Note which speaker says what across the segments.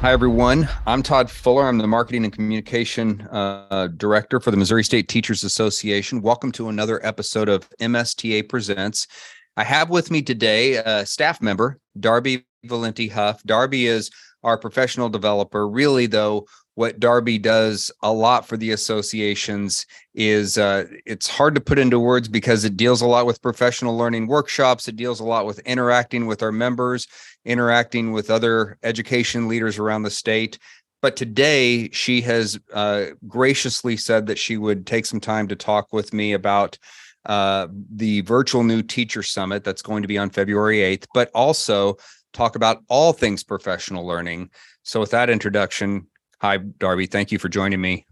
Speaker 1: Hi, everyone. I'm Todd Fuller. I'm the Marketing and Communication uh, Director for the Missouri State Teachers Association. Welcome to another episode of MSTA Presents. I have with me today a staff member, Darbie Valenti Huff. Darbie is our professional developer. Really, though, what Darbie does a lot for the associations is uh, it's hard to put into words because it deals a lot with professional learning workshops. It deals a lot with interacting with our members, interacting with other education leaders around the state. But today, she has uh, graciously said that she would take some time to talk with me about uh, the virtual new teacher summit that's going to be on February 8th, but also talk about all things professional learning. So, with that introduction, Hi, Darbie. Thank you for joining me.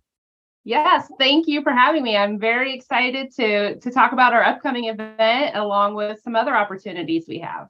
Speaker 2: Yes, thank you for having me. I'm very excited to to talk about our upcoming event along with some other opportunities we have.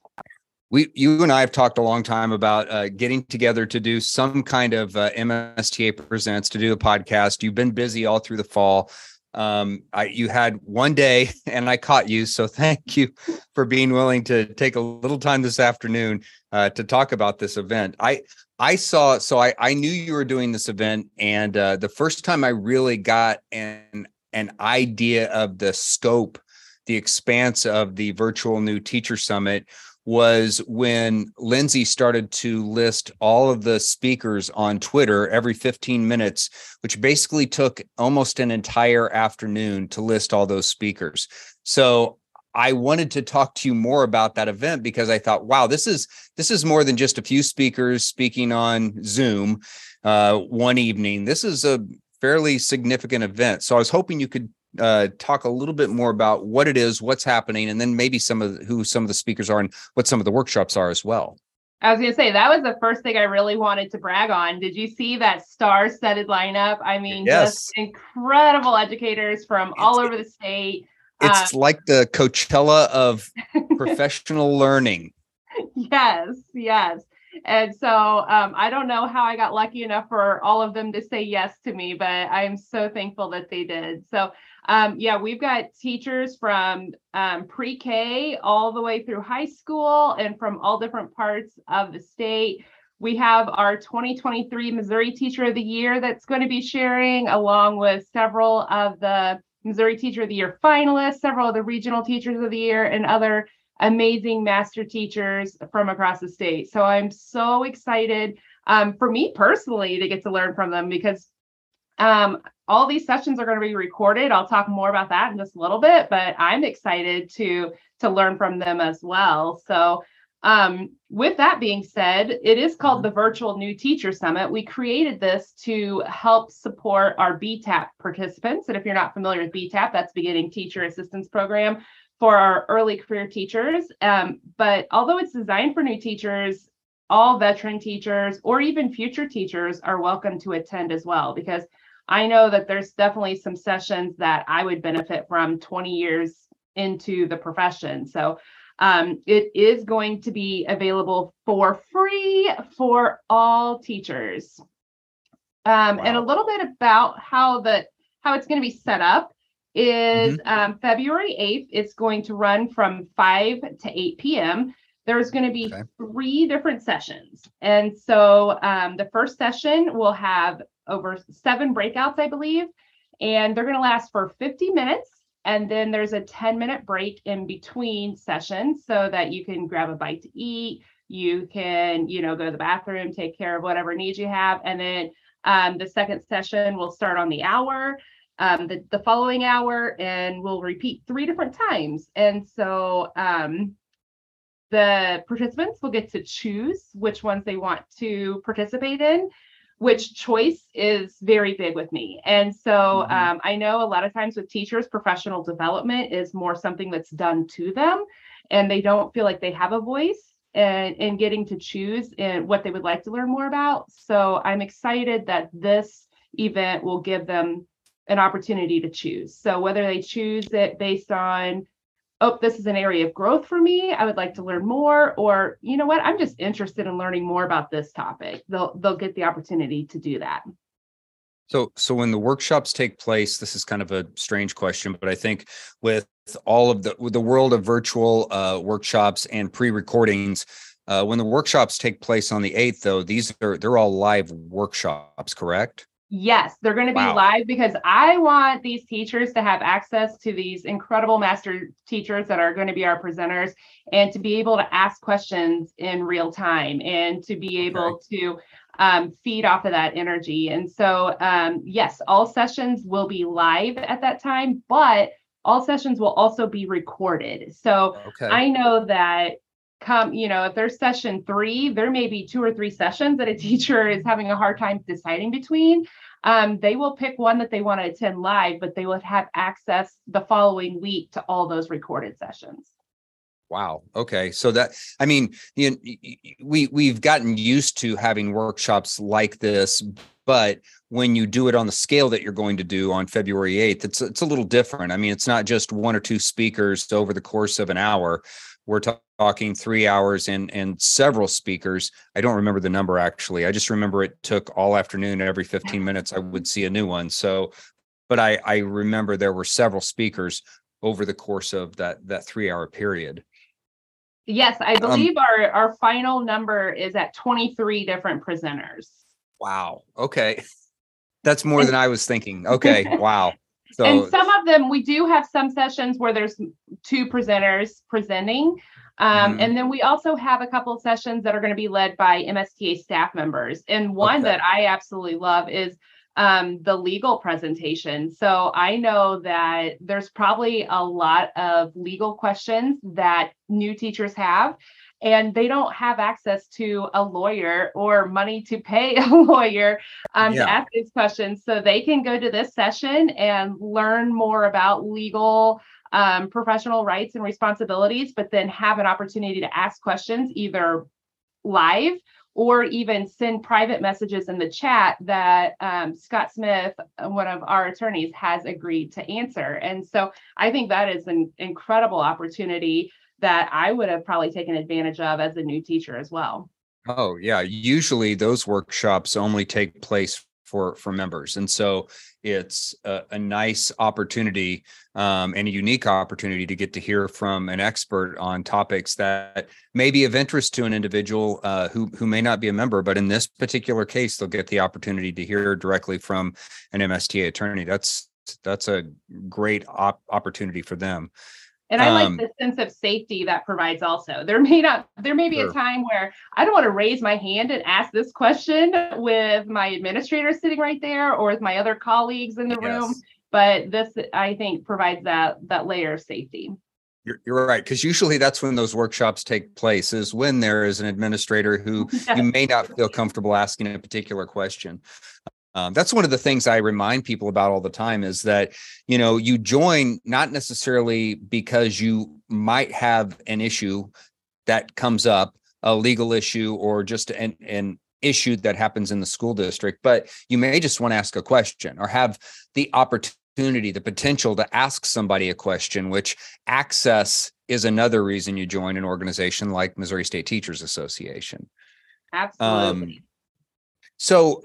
Speaker 1: We, you and I have talked a long time about uh, getting together to do some kind of uh, MSTA presents to do a podcast. You've been busy all through the fall. Um, I, you had one day, and I caught you. So thank you for being willing to take a little time this afternoon uh, to talk about this event. I I saw so I I knew you were doing this event, and uh, the first time I really got an an idea of the scope, the expanse of the virtual new teacher summit was when Lindsay started to list all of the speakers on Twitter every 15 minutes, which basically took almost an entire afternoon to list all those speakers. So I wanted to talk to you more about that event because I thought, wow, this is this is more than just a few speakers speaking on Zoom uh, one evening. This is a fairly significant event. So I was hoping you could uh, talk a little bit more about what it is, what's happening, and then maybe some of the, who some of the speakers are and what some of the workshops are as well.
Speaker 2: I was going to say that was the first thing I really wanted to brag on. Did you see that star-studded lineup? I mean, yes. just incredible educators from it's, all over the state.
Speaker 1: It's uh, like the Coachella of professional learning.
Speaker 2: Yes, yes. And so um, I don't know how I got lucky enough for all of them to say yes to me, but I'm so thankful that they did. So um, yeah, we've got teachers from um, pre-K all the way through high school and from all different parts of the state. We have our 2023 Missouri Teacher of the Year that's going to be sharing, along with several of the Missouri Teacher of the Year finalists, several of the regional teachers of the year, and other amazing master teachers from across the state. So I'm so excited um, for me personally to get to learn from them because um, all these sessions are going to be recorded. I'll talk more about that in just a little bit, but I'm excited to to learn from them as well. So um, with that being said, it is called the Virtual New Teacher Summit. We created this to help support our BTAP participants. And if you're not familiar with BTAP, that's Beginning Teacher Assistance Program for our early career teachers. Um, but although it's designed for new teachers, all veteran teachers or even future teachers are welcome to attend as well, because I know that there's definitely some sessions that I would benefit from 20 years into the profession. So um, it is going to be available for free for all teachers. Um, wow. And a little bit about how the how it's going to be set up is mm-hmm. um, February 8th. It's going to run from 5 to 8 p.m. There's going to be okay. three different sessions. And so um, the first session will have over seven breakouts, I believe, and they're going to last for 50 minutes. And then there's a 10 minute break in between sessions so that you can grab a bite to eat. You can, you know, go to the bathroom, take care of whatever needs you have. And then um, the second session will start on the hour, um, the, the following hour, and we'll repeat three different times. And so um, the participants will get to choose which ones they want to participate in which choice is very big with me. And so mm-hmm. um, I know a lot of times with teachers, professional development is more something that's done to them, and they don't feel like they have a voice and in getting to choose and what they would like to learn more about. So I'm excited that this event will give them an opportunity to choose. So whether they choose it based on oh, this is an area of growth for me. I would like to learn more, or you know what, I'm just interested in learning more about this topic. They'll they'll get the opportunity to do that.
Speaker 1: So so when the workshops take place, this is kind of a strange question, but I think with all of the the world of virtual uh, workshops and pre-recordings, Uh, when the workshops take place on the 8th, though, these are they're all live workshops, correct?
Speaker 2: Yes, they're going to be
Speaker 1: Wow.
Speaker 2: live because I want these teachers to have access to these incredible master teachers that are going to be our presenters and to be able to ask questions in real time and to be able to um, feed off of that energy. And so, um, yes, all sessions will be live at that time, but all sessions will also be recorded. So,
Speaker 1: Okay.
Speaker 2: I know that come, you know, if there's session three, there may be two or three sessions that a teacher is having a hard time deciding between. Um, they will pick one that they want to attend live, but they would have access the following week to all those recorded sessions.
Speaker 1: Wow. Okay. So that I mean, you know, we we've gotten used to having workshops like this, but when you do it on the scale that you're going to do on February 8th, it's it's a little different. I mean, it's not just one or two speakers over the course of an hour. We're ta- talking 3 hours and and several speakers. I don't remember the number actually. I just remember it took all afternoon every 15 minutes I would see a new one. So but I I remember there were several speakers over the course of that that 3 hour period.
Speaker 2: Yes, I um, believe our, our final number is at 23 different presenters.
Speaker 1: Wow. Okay. That's more than I was thinking. Okay. Wow. So
Speaker 2: and some of them, we do have some sessions where there's two presenters presenting. Um,
Speaker 1: Mhm.
Speaker 2: And then we also have a couple of sessions that are going to be led by MSTA staff members. And one
Speaker 1: Okay.
Speaker 2: that I absolutely love is um, the legal presentation. So I know that there's probably a lot of legal questions that new teachers have. And they don't have access to a lawyer or money to pay a lawyer um,
Speaker 1: Yeah.
Speaker 2: to ask these questions. So they can go to this session and learn more about legal, um, professional rights and responsibilities, but then have an opportunity to ask questions either live or even send private messages in the chat that um, Scott Smith, uh, one of our attorneys, has agreed to answer. And so I think that is an incredible opportunity that I would have probably taken advantage of as a new teacher as well.
Speaker 1: oh yeah, usually those workshops only take place for for members. And so it's a, a nice opportunity um, and a unique opportunity to get to hear from an expert on topics that may be of interest to an individual uh, who who may not be a member, but in this particular case, they'll get the opportunity to hear directly from an MSTA attorney. That's that's a great op- opportunity for them.
Speaker 2: And I
Speaker 1: Um,
Speaker 2: like the sense of safety that provides also. There may not, there may be
Speaker 1: Sure.
Speaker 2: a time where I don't want to raise my hand and ask this question with my administrator sitting right there or with my other colleagues in the room. But this, I think, provides that that layer of safety.
Speaker 1: You're, you're right, because usually that's when those workshops take place, is when there is an administrator who you may not feel comfortable asking a particular question. Um, that's one of the things I remind people about all the time is that, you know, you join not necessarily because you might have an issue that comes up, a legal issue or just an, an issue that happens in the school district, but you may just want to ask a question or have the opportunity, the potential to ask somebody a question, which access is another reason you join an organization like Missouri State Teachers Association.
Speaker 2: Absolutely.
Speaker 1: So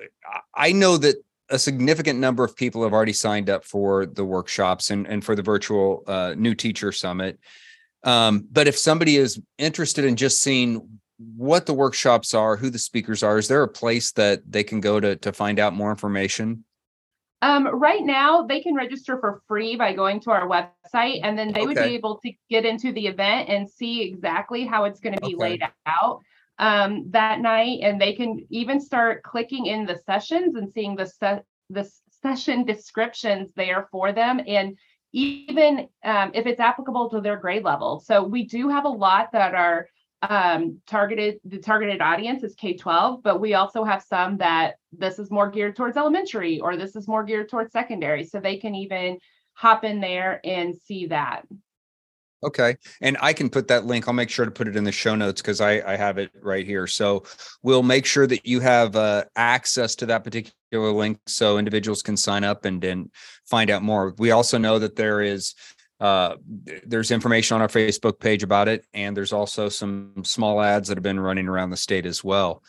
Speaker 1: I- know that a significant number of people have already signed up for the workshops and, and for the virtual uh, new teacher summit. Um, but if somebody is interested in just seeing what the workshops are, who the speakers are, is there a place that they can go to to find out more information?
Speaker 2: Um, right now, they can register for free by going to our website, and then they would be able to get into the event and see exactly how it's going to be
Speaker 1: Okay.
Speaker 2: laid out um, that night. And they can even start clicking in the sessions and seeing the the session descriptions there for them, and even um, if it's applicable to their grade level. So we do have a lot that are um targeted the targeted audience is k-12 but we also have some that this is more geared towards elementary or this is more geared towards secondary so they can even hop in there and see that
Speaker 1: Okay, and I can put that link. I'll make sure to put it in the show notes because I, I have it right here. So we'll make sure that you have uh, access to that particular link so individuals can sign up and then find out more. We also know that there is uh, there's information on our Facebook page about it, and there's also some small ads that have been running around the state as well.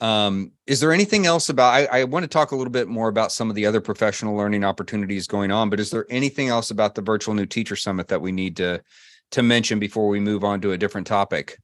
Speaker 1: Um, is there anything else about? I, I want to talk a little bit more about some of the other professional learning opportunities going on, but is there anything else about the virtual new teacher summit that we need to to mention before we move on to a different topic?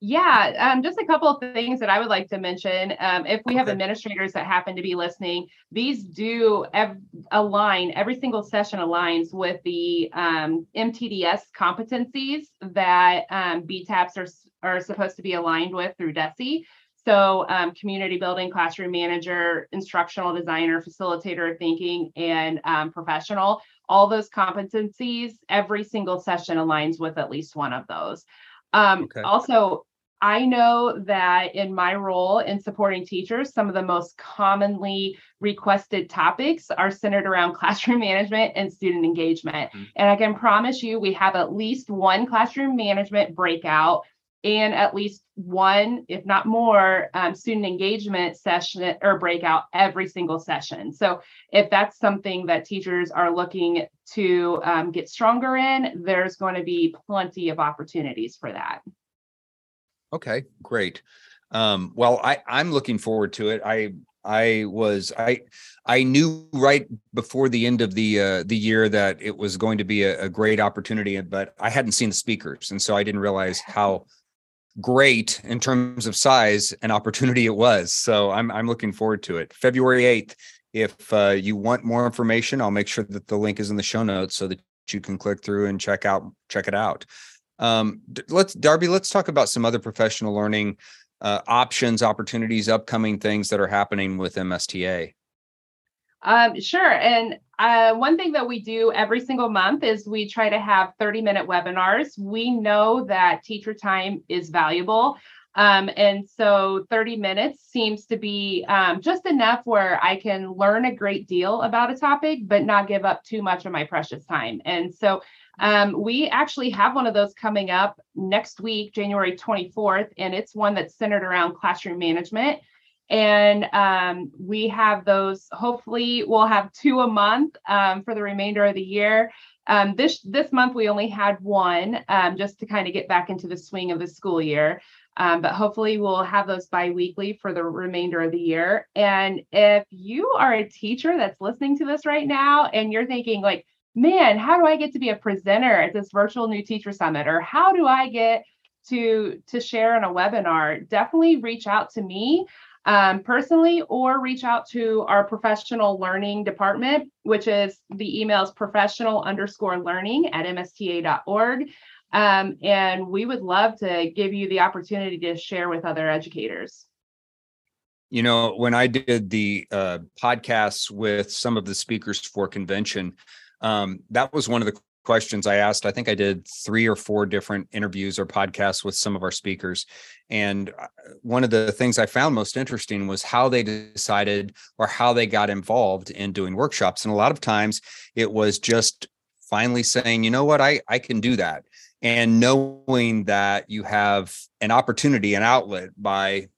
Speaker 2: Yeah, um, just a couple of things that I would like to mention. Um, if we have okay. administrators that happen to be listening, these do ev- align, every single session aligns with the um, MTDS competencies that um, BTAPs are, are supposed to be aligned with through DESE. So, um, community building, classroom manager, instructional designer, facilitator thinking, and um, professional, all those competencies, every single session aligns with at least one of those. Um, okay. Also, I know that in my role in supporting teachers, some of the most commonly requested topics are centered around classroom management and student engagement. Mm-hmm. And I can promise you, we have at least one classroom management breakout and at least one, if not more, um, student engagement session or breakout every single session. So, if that's something that teachers are looking to um, get stronger in, there's going to be plenty of opportunities for that.
Speaker 1: Okay, great. Um, well, I I'm looking forward to it. I I was I I knew right before the end of the uh, the year that it was going to be a, a great opportunity, but I hadn't seen the speakers, and so I didn't realize how great in terms of size and opportunity it was. So I'm I'm looking forward to it. February 8th. If uh, you want more information, I'll make sure that the link is in the show notes so that you can click through and check out check it out. Um, let's Darbie, let's talk about some other professional learning uh, options, opportunities, upcoming things that are happening with MSTA.
Speaker 2: Um, sure. And uh, one thing that we do every single month is we try to have 30 minute webinars. We know that teacher time is valuable. Um, and so 30 minutes seems to be um, just enough where I can learn a great deal about a topic, but not give up too much of my precious time. And so um, we actually have one of those coming up next week, January 24th, and it's one that's centered around classroom management. And um, we have those. Hopefully, we'll have two a month um, for the remainder of the year. Um, this this month we only had one, um, just to kind of get back into the swing of the school year. Um, but hopefully, we'll have those bi-weekly for the remainder of the year. And if you are a teacher that's listening to this right now, and you're thinking like, man, how do I get to be a presenter at this virtual new teacher summit? Or how do I get to to share in a webinar? Definitely reach out to me um, personally or reach out to our professional learning department, which is the emails professional underscore learning at msta.org. Um, and we would love to give you the opportunity to share with other educators.
Speaker 1: You know, when I did the uh, podcasts with some of the speakers for convention, um, that was one of the questions I asked. I think I did three or four different interviews or podcasts with some of our speakers. And uh, one of the things I found most interesting was how they decided or how they got involved in doing workshops. And a lot of times it was just finally saying, you know what, I, I can do that. And knowing that you have an opportunity, an outlet by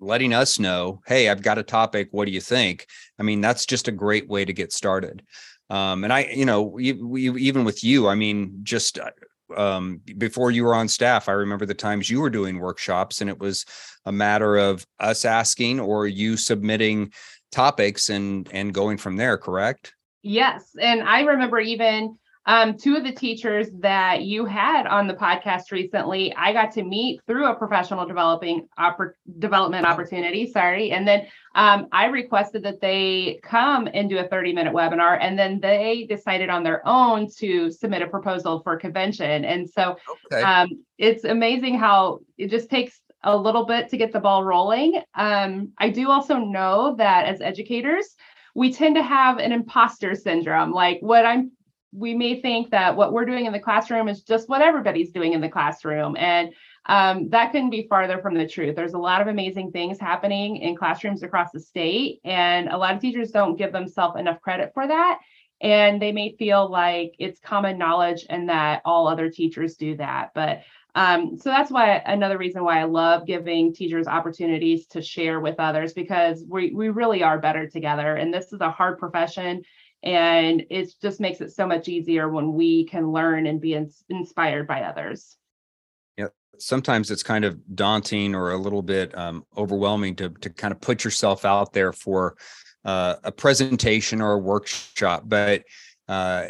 Speaker 1: letting us know, hey, I've got a topic. What do you think? I mean, that's just a great way to get started. Um, and I, you know, even with you, I mean, just uh, um, before you were on staff, I remember the times you were doing workshops, and it was a matter of us asking or you submitting topics and and going from there. Correct?
Speaker 2: Yes, and I remember even um, two of the teachers that you had on the podcast recently, I got to meet through a professional developing oppor- development opportunity. Sorry, and then um, I requested that they come and do a 30 minute webinar, and then they decided on their own to submit a proposal for convention. And so okay. um, it's amazing how it just takes a little bit to get the ball rolling. Um, I do also know that as educators, we tend to have an imposter syndrome. Like what I'm we may think that what we're doing in the classroom is just what everybody's doing in the classroom. And um, that couldn't be farther from the truth. There's a lot of amazing things happening in classrooms across the state, and a lot of teachers don't give themselves enough credit for that. And they may feel like it's common knowledge and that all other teachers do that. But um, so that's why another reason why I love giving teachers opportunities to share with others because we, we really are better together. And this is a hard profession and it just makes it so much easier when we can learn and be in, inspired by others
Speaker 1: yeah sometimes it's kind of daunting or a little bit um, overwhelming to, to kind of put yourself out there for uh, a presentation or a workshop but uh,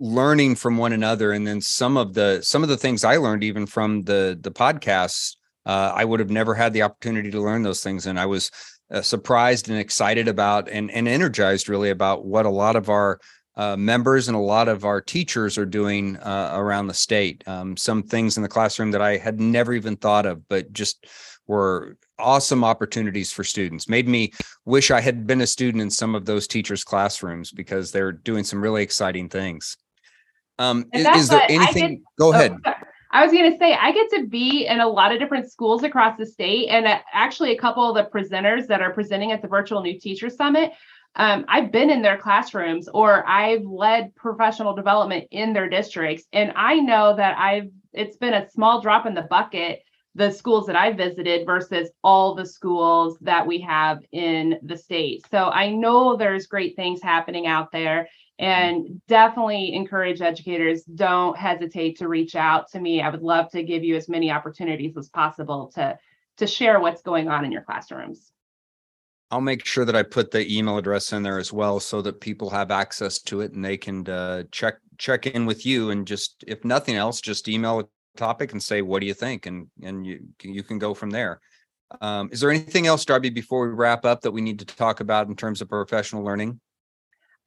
Speaker 1: learning from one another and then some of the some of the things i learned even from the the podcasts uh, I would have never had the opportunity to learn those things. And I was uh, surprised and excited about and, and energized really about what a lot of our uh, members and a lot of our teachers are doing uh, around the state. Um, some things in the classroom that I had never even thought of, but just were awesome opportunities for students. Made me wish I had been a student in some of those teachers' classrooms because they're doing some really exciting things. Um, is, is, there anything? Get, go ahead.
Speaker 2: I was going to say, I get to be in a lot of different schools across the state. And uh, actually, a couple of the presenters that are presenting at the Virtual New Teacher Summit, um, I've been in their classrooms or I've led professional development in their districts. And I know that I've, it's been a small drop in the bucket, the schools that I visited versus all the schools that we have in the state. So I know there's great things happening out there and definitely encourage educators don't hesitate to reach out to me. I would love to give you as many opportunities as possible to to share what's going on in your classrooms.
Speaker 1: I'll make sure that i put the email address in there as well so that people have access to it and they can uh, check check in with you and just if nothing else just email a topic and say what do you think? and and you you can go from there. Um, is there anything else darbie before we wrap up that we need to talk about in terms of professional learning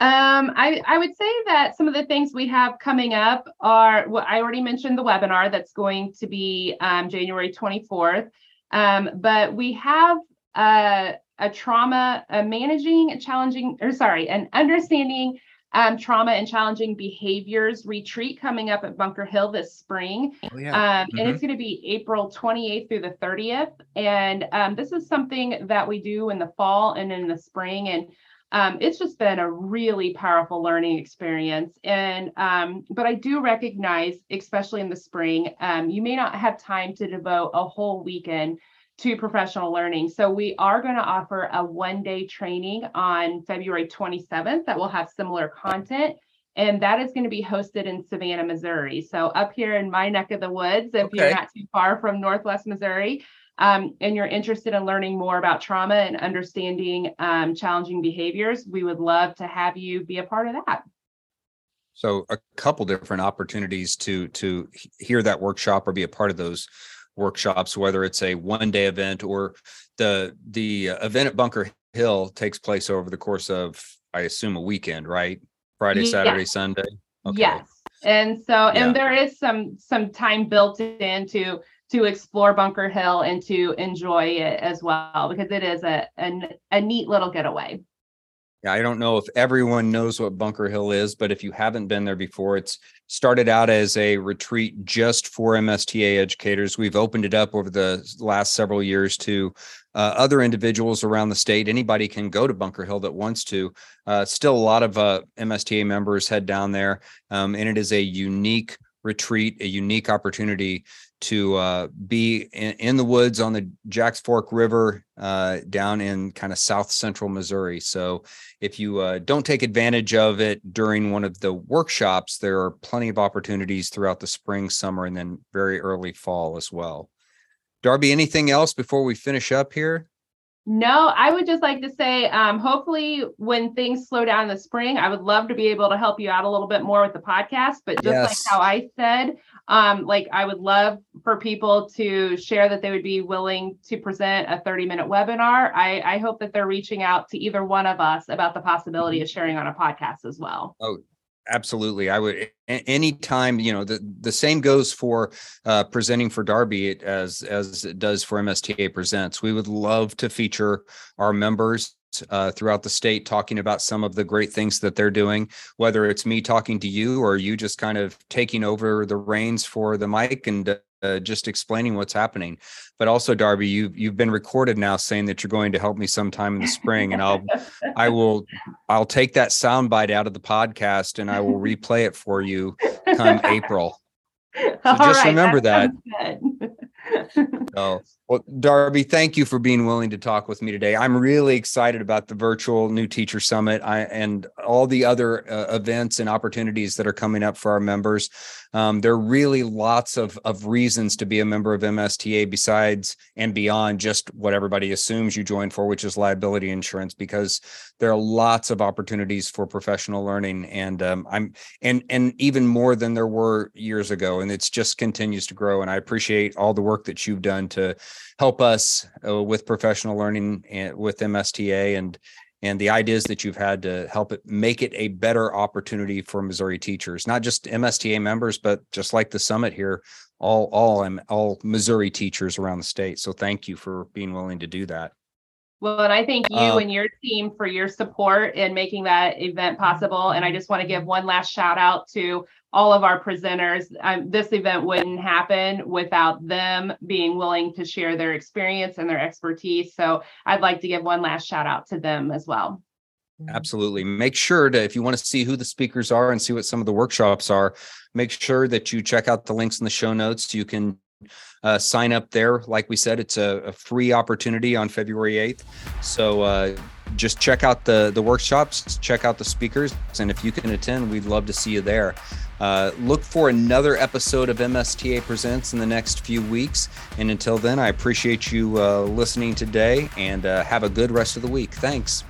Speaker 2: um, I, I would say that some of the things we have coming up are what I already mentioned the webinar that's going to be um, January 24th. Um, but we have a, a trauma, a managing, challenging, or sorry, an understanding um, trauma and challenging behaviors retreat coming up at Bunker Hill this spring. Oh, yeah. um, mm-hmm. And it's going to be April 28th through the 30th. And um, this is something that we do in the fall and in the spring. And um, it's just been a really powerful learning experience. And um, but I do recognize, especially in the spring, um, you may not have time to devote a whole weekend to professional learning. So we are going to offer a one-day training on February 27th that will have similar content. And that is going to be hosted in Savannah, Missouri. So up here in my neck of the woods, if okay. you're not too far from Northwest Missouri, um, and you're interested in learning more about trauma and understanding um, challenging behaviors, we would love to have you be a part of that.
Speaker 1: So a couple different opportunities to to hear that workshop or be a part of those workshops, whether it's a one day event or the the event at Bunker Hill takes place over the course of, I assume, a weekend, right? Friday, Saturday. Sunday.
Speaker 2: Okay. Yes. And so, yeah. and there is some some time built into to explore Bunker Hill and to enjoy it as well because it is a, a, a neat little getaway.
Speaker 1: Yeah, I don't know if everyone knows what Bunker Hill is, but if you haven't been there before, it's started out as a retreat just for MSTA educators. We've opened it up over the last several years to uh, other individuals around the state. Anybody can go to Bunker Hill that wants to. Uh, still, a lot of uh, MSTA members head down there, um, and it is a unique retreat, a unique opportunity to uh, be in, in, the woods on the Jacks Fork River uh, down in kind of south central Missouri. So if you uh, don't take advantage of it during one of the workshops, there are plenty of opportunities throughout the spring, summer, and then very early fall as well. Darbie, anything else before we finish up here?
Speaker 2: No, I would just like to say, um, hopefully, when things slow down in the spring, I would love to be able to help you out a little bit more with the podcast. But just yes. like how I said, um, like I would love for people to share that they would be willing to present a 30 minute webinar. I, I hope that they're reaching out to either one of us about the possibility of sharing on a podcast as well.
Speaker 1: Oh, absolutely i would anytime you know the the same goes for uh, presenting for darbie as as it does for msta presents we would love to feature our members uh, throughout the state talking about some of the great things that they're doing whether it's me talking to you or you just kind of taking over the reins for the mic and uh, just explaining what's happening. But also, Darbie, you you've been recorded now saying that you're going to help me sometime in the spring, and I'll I will I'll take that soundbite out of the podcast and I will replay it for you come April. So just right, remember that. that. so, well, Darbie, thank you for being willing to talk with me today. I'm really excited about the virtual New Teacher Summit I, and all the other uh, events and opportunities that are coming up for our members. Um, there are really lots of, of reasons to be a member of MSTA besides and beyond just what everybody assumes you join for, which is liability insurance, because there are lots of opportunities for professional learning. And um, I'm and and even more than there were years ago. And it's just continues to grow. And I appreciate all the work that you've done to help us uh, with professional learning and with MSTA and and the ideas that you've had to help it make it a better opportunity for Missouri teachers, not just MSTA members, but just like the summit here, all all all Missouri teachers around the state. So thank you for being willing to do that.
Speaker 2: Well, and I thank you uh, and your team for your support in making that event possible. And I just want to give one last shout out to all of our presenters. Um, this event wouldn't happen without them being willing to share their experience and their expertise. So I'd like to give one last shout out to them as well.
Speaker 1: Absolutely. Make sure to, if you want to see who the speakers are and see what some of the workshops are, make sure that you check out the links in the show notes. So you can uh, sign up there. Like we said, it's a, a free opportunity on February 8th. So uh, just check out the, the workshops, check out the speakers. And if you can attend, we'd love to see you there. Uh, look for another episode of MSTA Presents in the next few weeks. And until then, I appreciate you uh, listening today and uh, have a good rest of the week. Thanks.